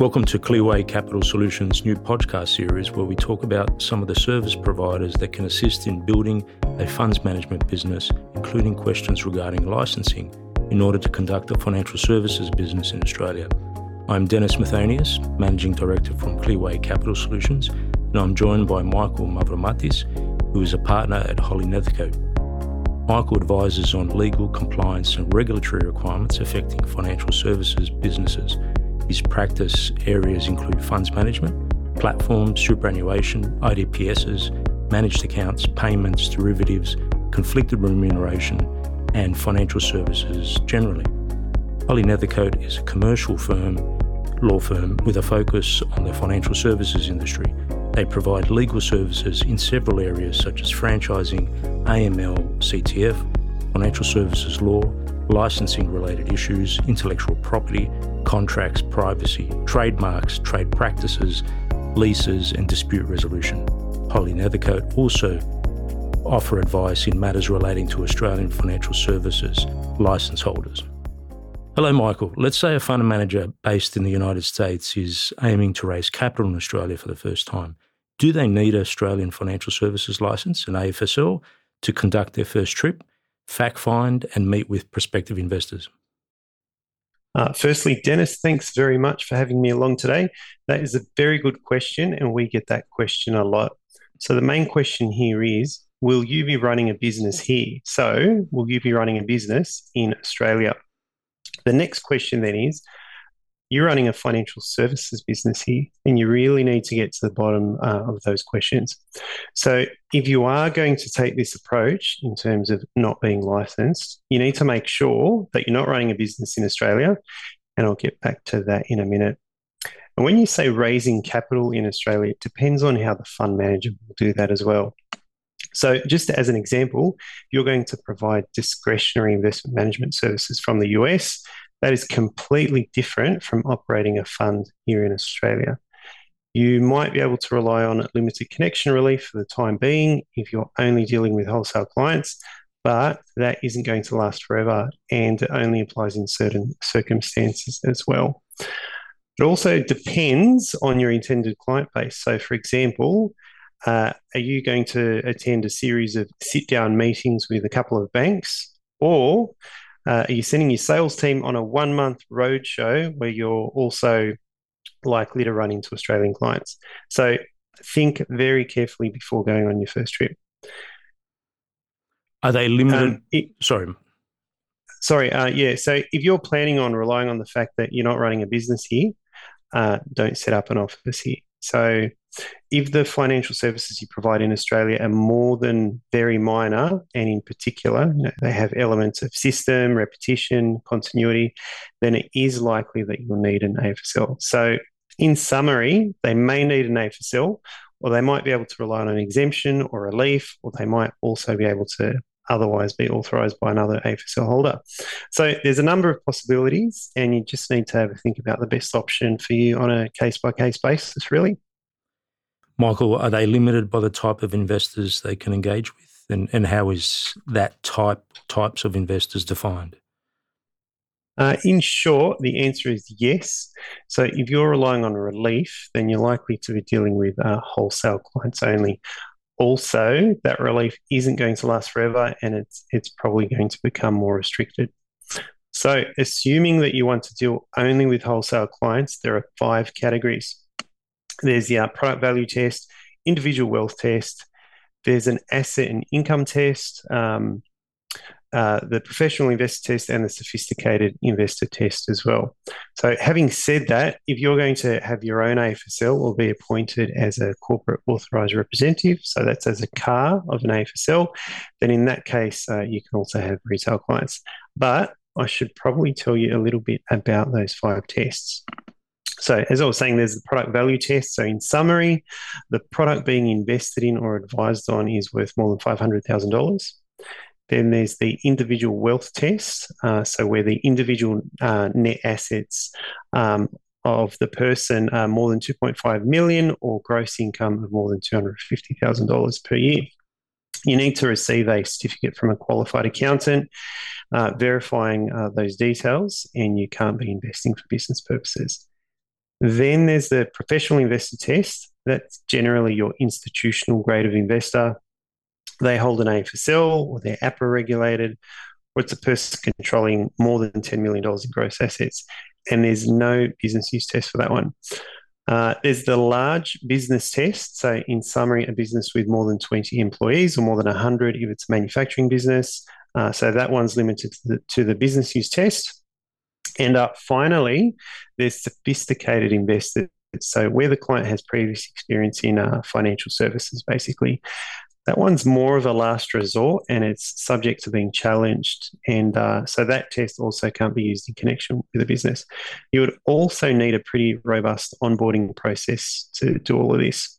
Welcome to Clearway Capital Solutions' new podcast series where we talk about some of the service providers that can assist in building a funds management business, including questions regarding licensing in order to conduct a financial services business in Australia. I'm Dennis Mathonius, Managing Director from Clearway Capital Solutions, and I'm joined by Michael Mavromatis, who is a partner at Holley Nethercote. Michael advises on legal, compliance, and regulatory requirements affecting financial services businesses. His practice areas include funds management, platforms, superannuation, IDPSs, managed accounts, payments, derivatives, conflicted remuneration, and financial services generally. Holley Nethercote is a commercial firm, law firm with a focus on the financial services industry they provide legal services in several areas such as franchising, AML, CTF, financial services law, licensing related issues, intellectual property, contracts, privacy, trademarks, trade practices, leases, and dispute resolution. Holley Nethercote also offer advice in matters relating to Australian financial services license holders. Hello, Michael. Let's say a fund manager based in the United States is aiming to raise capital in Australia for the first time. Do they need Australian Financial Services License, an AFSL, to conduct their first trip, fact find, and meet with prospective investors? Uh, firstly, Dennis, thanks very much for having me along today. That is a very good question, and we get that question a lot. So, the main question here is Will you be running a business here? So, will you be running a business in Australia? The next question then is you're running a financial services business here, and you really need to get to the bottom uh, of those questions. So, if you are going to take this approach in terms of not being licensed, you need to make sure that you're not running a business in Australia. And I'll get back to that in a minute. And when you say raising capital in Australia, it depends on how the fund manager will do that as well. So, just as an example, you're going to provide discretionary investment management services from the US that is completely different from operating a fund here in Australia. You might be able to rely on limited connection relief for the time being if you're only dealing with wholesale clients, but that isn't going to last forever and it only applies in certain circumstances as well. It also depends on your intended client base. So, for example, uh, are you going to attend a series of sit down meetings with a couple of banks? Or uh, are you sending your sales team on a one month roadshow where you're also likely to run into Australian clients? So think very carefully before going on your first trip. Are they limited? Um, it, sorry. Sorry. Uh, yeah. So if you're planning on relying on the fact that you're not running a business here, uh, don't set up an office here. So if the financial services you provide in Australia are more than very minor, and in particular, you know, they have elements of system, repetition, continuity, then it is likely that you'll need an AFSL. So, in summary, they may need an AFSL, or they might be able to rely on an exemption or relief, or they might also be able to otherwise be authorised by another AFSL holder. So there's a number of possibilities, and you just need to have a think about the best option for you on a case by case basis, really. Michael, are they limited by the type of investors they can engage with? And, and how is that type types of investors defined? Uh, in short, the answer is yes. So if you're relying on relief, then you're likely to be dealing with uh, wholesale clients only. Also, that relief isn't going to last forever, and it's it's probably going to become more restricted. So, assuming that you want to deal only with wholesale clients, there are five categories. There's the uh, product value test, individual wealth test. There's an asset and income test, um, uh, the professional investor test, and the sophisticated investor test as well. So, having said that, if you're going to have your own AFSL or be appointed as a corporate authorised representative, so that's as a CAR of an AFSL, then in that case, uh, you can also have retail clients. But I should probably tell you a little bit about those five tests. So, as I was saying, there's the product value test. So, in summary, the product being invested in or advised on is worth more than $500,000. Then there's the individual wealth test. Uh, so, where the individual uh, net assets um, of the person are more than 2.5 million or gross income of more than $250,000 per year. You need to receive a certificate from a qualified accountant uh, verifying uh, those details, and you can't be investing for business purposes. Then there's the professional investor test. That's generally your institutional grade of investor. They hold an AFSL or they're APRA regulated, or it's a person controlling more than $10 million in gross assets. And there's no business use test for that one. Uh, there's the large business test. So, in summary, a business with more than 20 employees or more than 100 if it's a manufacturing business. Uh, so, that one's limited to the, to the business use test. And uh, finally, there's sophisticated investors. So, where the client has previous experience in uh, financial services, basically. That one's more of a last resort and it's subject to being challenged. And uh, so that test also can't be used in connection with a business. You would also need a pretty robust onboarding process to do all of this.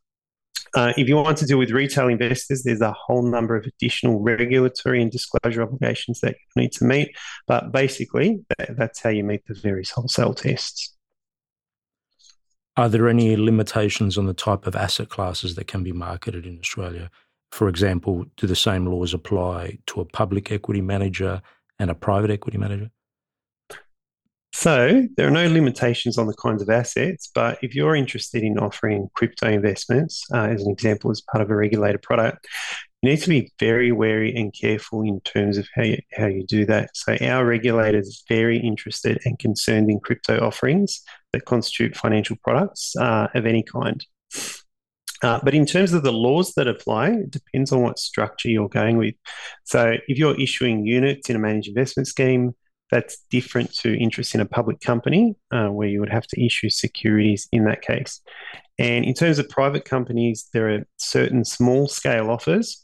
Uh, if you want to deal with retail investors, there's a whole number of additional regulatory and disclosure obligations that you need to meet. But basically, that's how you meet the various wholesale tests. Are there any limitations on the type of asset classes that can be marketed in Australia? For example, do the same laws apply to a public equity manager and a private equity manager? So there are no limitations on the kinds of assets, but if you're interested in offering crypto investments, uh, as an example, as part of a regulated product, you need to be very wary and careful in terms of how you, how you do that. So our regulators are very interested and concerned in crypto offerings that constitute financial products uh, of any kind. Uh, but in terms of the laws that apply, it depends on what structure you're going with. So if you're issuing units in a managed investment scheme, that's different to interest in a public company uh, where you would have to issue securities in that case. And in terms of private companies, there are certain small scale offers,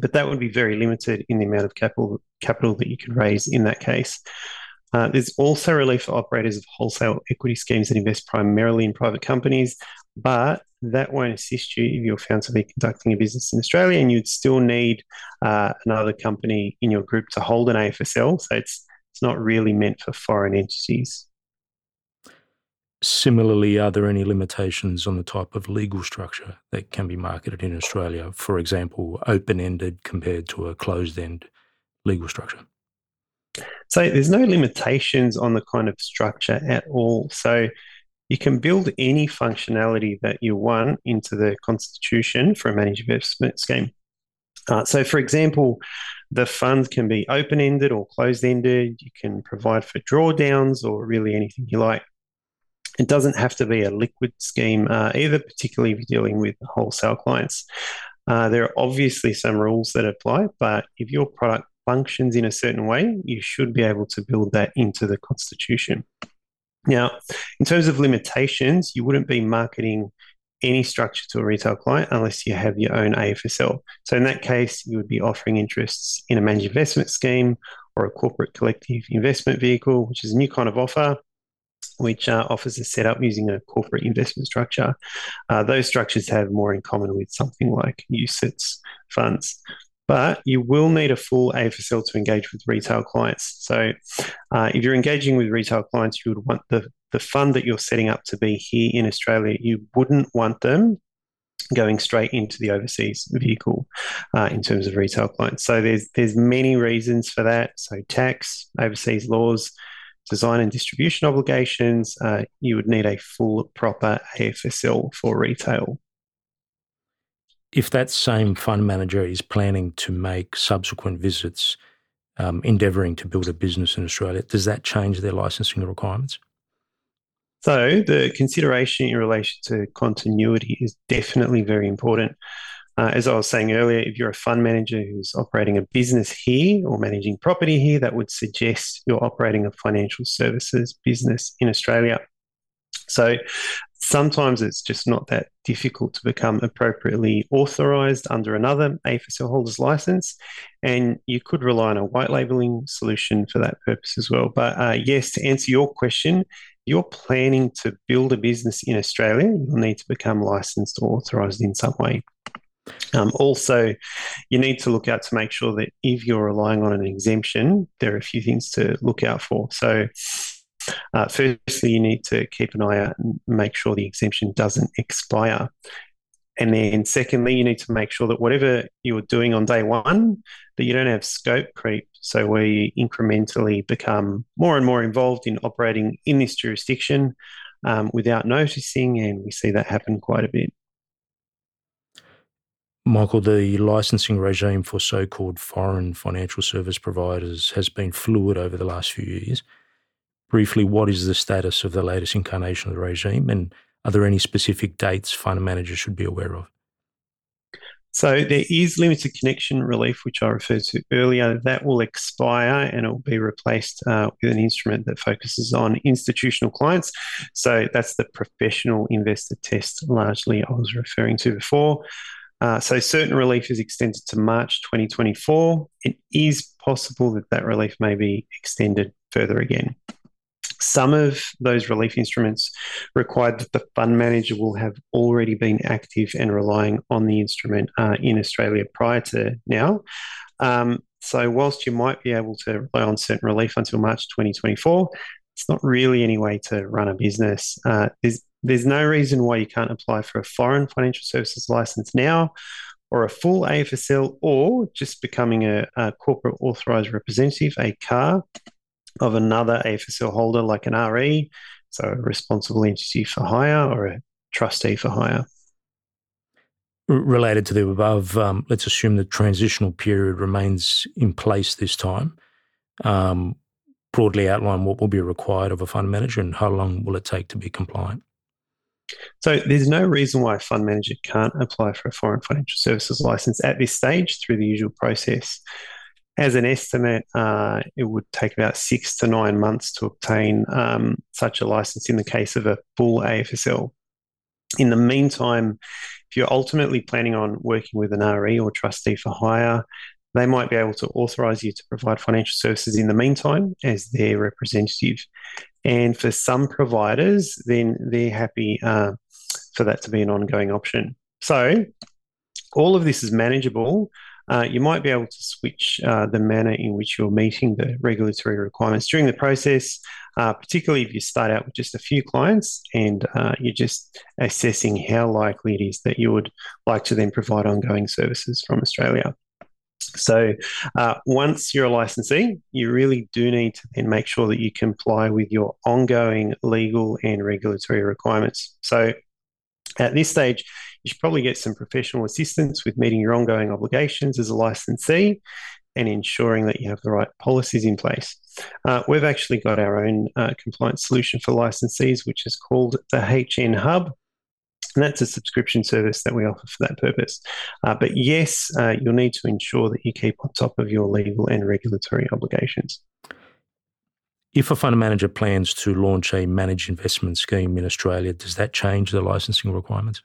but that would be very limited in the amount of capital capital that you could raise in that case. Uh, there's also relief for operators of wholesale equity schemes that invest primarily in private companies, but that won't assist you if you're found to be conducting a business in Australia and you'd still need uh, another company in your group to hold an AFSL. So it's it's not really meant for foreign entities. Similarly, are there any limitations on the type of legal structure that can be marketed in Australia? For example, open ended compared to a closed end legal structure? So there's no limitations on the kind of structure at all. So you can build any functionality that you want into the constitution for a managed investment scheme. Uh, so, for example, the funds can be open ended or closed ended. You can provide for drawdowns or really anything you like. It doesn't have to be a liquid scheme uh, either, particularly if you're dealing with wholesale clients. Uh, there are obviously some rules that apply, but if your product functions in a certain way, you should be able to build that into the constitution. Now, in terms of limitations, you wouldn't be marketing any structure to a retail client unless you have your own AFSL. So in that case, you would be offering interests in a managed investment scheme or a corporate collective investment vehicle, which is a new kind of offer, which uh, offers a setup using a corporate investment structure. Uh, those structures have more in common with something like UCITS funds but you will need a full AFSL to engage with retail clients. So, uh, if you're engaging with retail clients, you would want the, the fund that you're setting up to be here in Australia. You wouldn't want them going straight into the overseas vehicle uh, in terms of retail clients. So there's there's many reasons for that. So tax, overseas laws, design and distribution obligations. Uh, you would need a full proper AFSL for retail if that same fund manager is planning to make subsequent visits, um, endeavouring to build a business in Australia, does that change their licensing requirements? So, the consideration in relation to continuity is definitely very important. Uh, as I was saying earlier, if you're a fund manager who's operating a business here or managing property here, that would suggest you're operating a financial services business in Australia. So sometimes it's just not that difficult to become appropriately authorized under another AFSL holder's license. And you could rely on a white labeling solution for that purpose as well. But uh, yes, to answer your question, you're planning to build a business in Australia, you'll need to become licensed or authorized in some way. Um, also, you need to look out to make sure that if you're relying on an exemption, there are a few things to look out for. So, uh, firstly, you need to keep an eye out and make sure the exemption doesn't expire. And then, secondly, you need to make sure that whatever you're doing on day one, that you don't have scope creep. So, where you incrementally become more and more involved in operating in this jurisdiction, um, without noticing, and we see that happen quite a bit. Michael, the licensing regime for so called foreign financial service providers has been fluid over the last few years. Briefly, what is the status of the latest incarnation of the regime, and are there any specific dates fund managers should be aware of? So there is limited connection relief, which I referred to earlier. That will expire and it will be replaced uh, with an instrument that focuses on institutional clients. So that's the professional investor test, largely I was referring to before. Uh, so certain relief is extended to March 2024. It is possible that that relief may be extended further again. Some of those relief instruments require that the fund manager will have already been active and relying on the instrument uh, in Australia prior to now. Um, so, whilst you might be able to rely on certain relief until March 2024, it's not really any way to run a business. Uh, there's, there's no reason why you can't apply for a foreign financial services license now or a full AFSL or just becoming a, a corporate authorized representative, a CAR, of another AFSL holder like an RE, so a responsible entity for hire or a trustee for hire. Related to the above, um, let's assume the transitional period remains in place this time. Um, broadly outline what will be required of a fund manager and how long will it take to be compliant? So there's no reason why a fund manager can't apply for a foreign financial services license at this stage through the usual process. As an estimate, uh, it would take about six to nine months to obtain um, such a license in the case of a full AFSL. In the meantime, if you're ultimately planning on working with an RE or trustee for hire, they might be able to authorize you to provide financial services in the meantime as their representative. And for some providers, then they're happy uh, for that to be an ongoing option. So, all of this is manageable uh, you might be able to switch uh, the manner in which you're meeting the regulatory requirements during the process, uh, particularly if you start out with just a few clients and uh, you're just assessing how likely it is that you would like to then provide ongoing services from Australia. So, uh, once you're a licensee, you really do need to then make sure that you comply with your ongoing legal and regulatory requirements. So, at this stage, you should probably get some professional assistance with meeting your ongoing obligations as a licensee and ensuring that you have the right policies in place. Uh, we've actually got our own uh, compliance solution for licensees, which is called the HN Hub. And that's a subscription service that we offer for that purpose. Uh, but yes, uh, you'll need to ensure that you keep on top of your legal and regulatory obligations. If a fund manager plans to launch a managed investment scheme in Australia, does that change the licensing requirements?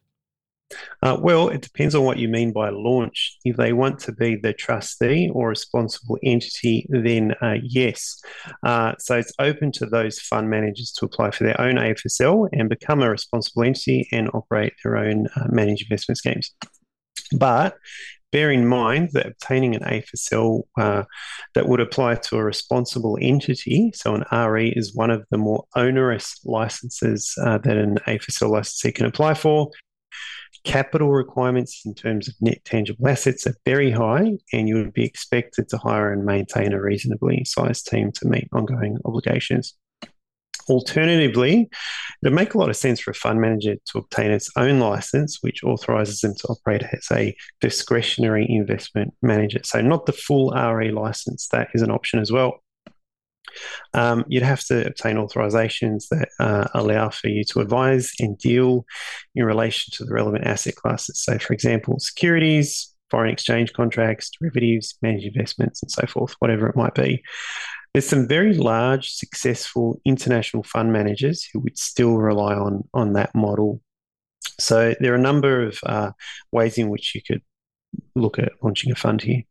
Uh, well, it depends on what you mean by launch. If they want to be the trustee or responsible entity, then uh, yes. Uh, so it's open to those fund managers to apply for their own AFSL and become a responsible entity and operate their own uh, managed investment schemes. But bear in mind that obtaining an AFSL uh, that would apply to a responsible entity, so an RE is one of the more onerous licenses uh, that an AFSL licensee can apply for. Capital requirements in terms of net tangible assets are very high, and you would be expected to hire and maintain a reasonably sized team to meet ongoing obligations. Alternatively, it would make a lot of sense for a fund manager to obtain its own license, which authorizes them to operate as a discretionary investment manager. So, not the full RE license, that is an option as well. Um, you'd have to obtain authorizations that uh, allow for you to advise and deal in relation to the relevant asset classes. So, for example, securities, foreign exchange contracts, derivatives, managed investments, and so forth, whatever it might be. There's some very large, successful international fund managers who would still rely on, on that model. So, there are a number of uh, ways in which you could look at launching a fund here.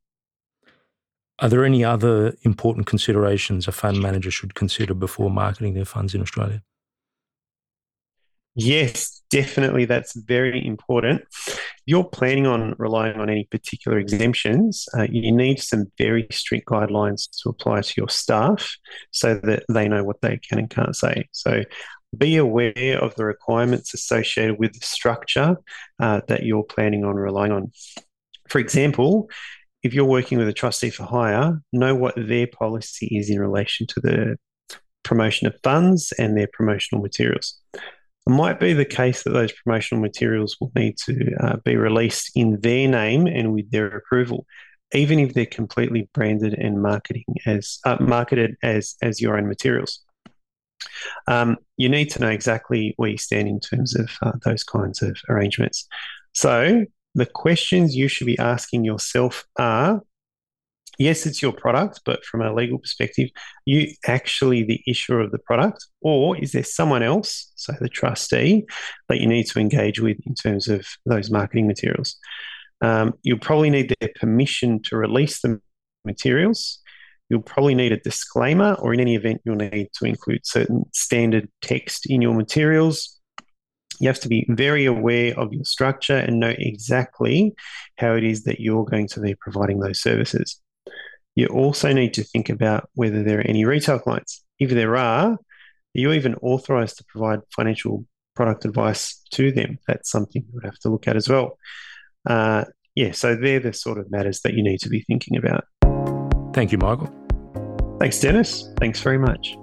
Are there any other important considerations a fund manager should consider before marketing their funds in Australia? Yes, definitely. That's very important. If you're planning on relying on any particular exemptions, uh, you need some very strict guidelines to apply to your staff so that they know what they can and can't say. So be aware of the requirements associated with the structure uh, that you're planning on relying on. For example, if you're working with a trustee for hire, know what their policy is in relation to the promotion of funds and their promotional materials. It might be the case that those promotional materials will need to uh, be released in their name and with their approval, even if they're completely branded and marketing as uh, marketed as as your own materials. Um, you need to know exactly where you stand in terms of uh, those kinds of arrangements. So the questions you should be asking yourself are yes, it's your product, but from a legal perspective, you actually the issuer of the product, or is there someone else, so the trustee, that you need to engage with in terms of those marketing materials? Um, you'll probably need their permission to release the materials. You'll probably need a disclaimer, or in any event, you'll need to include certain standard text in your materials. You have to be very aware of your structure and know exactly how it is that you're going to be providing those services. You also need to think about whether there are any retail clients. If there are, are you even authorized to provide financial product advice to them? That's something you would have to look at as well. Uh, yeah, so they're the sort of matters that you need to be thinking about. Thank you, Michael. Thanks, Dennis. Thanks very much.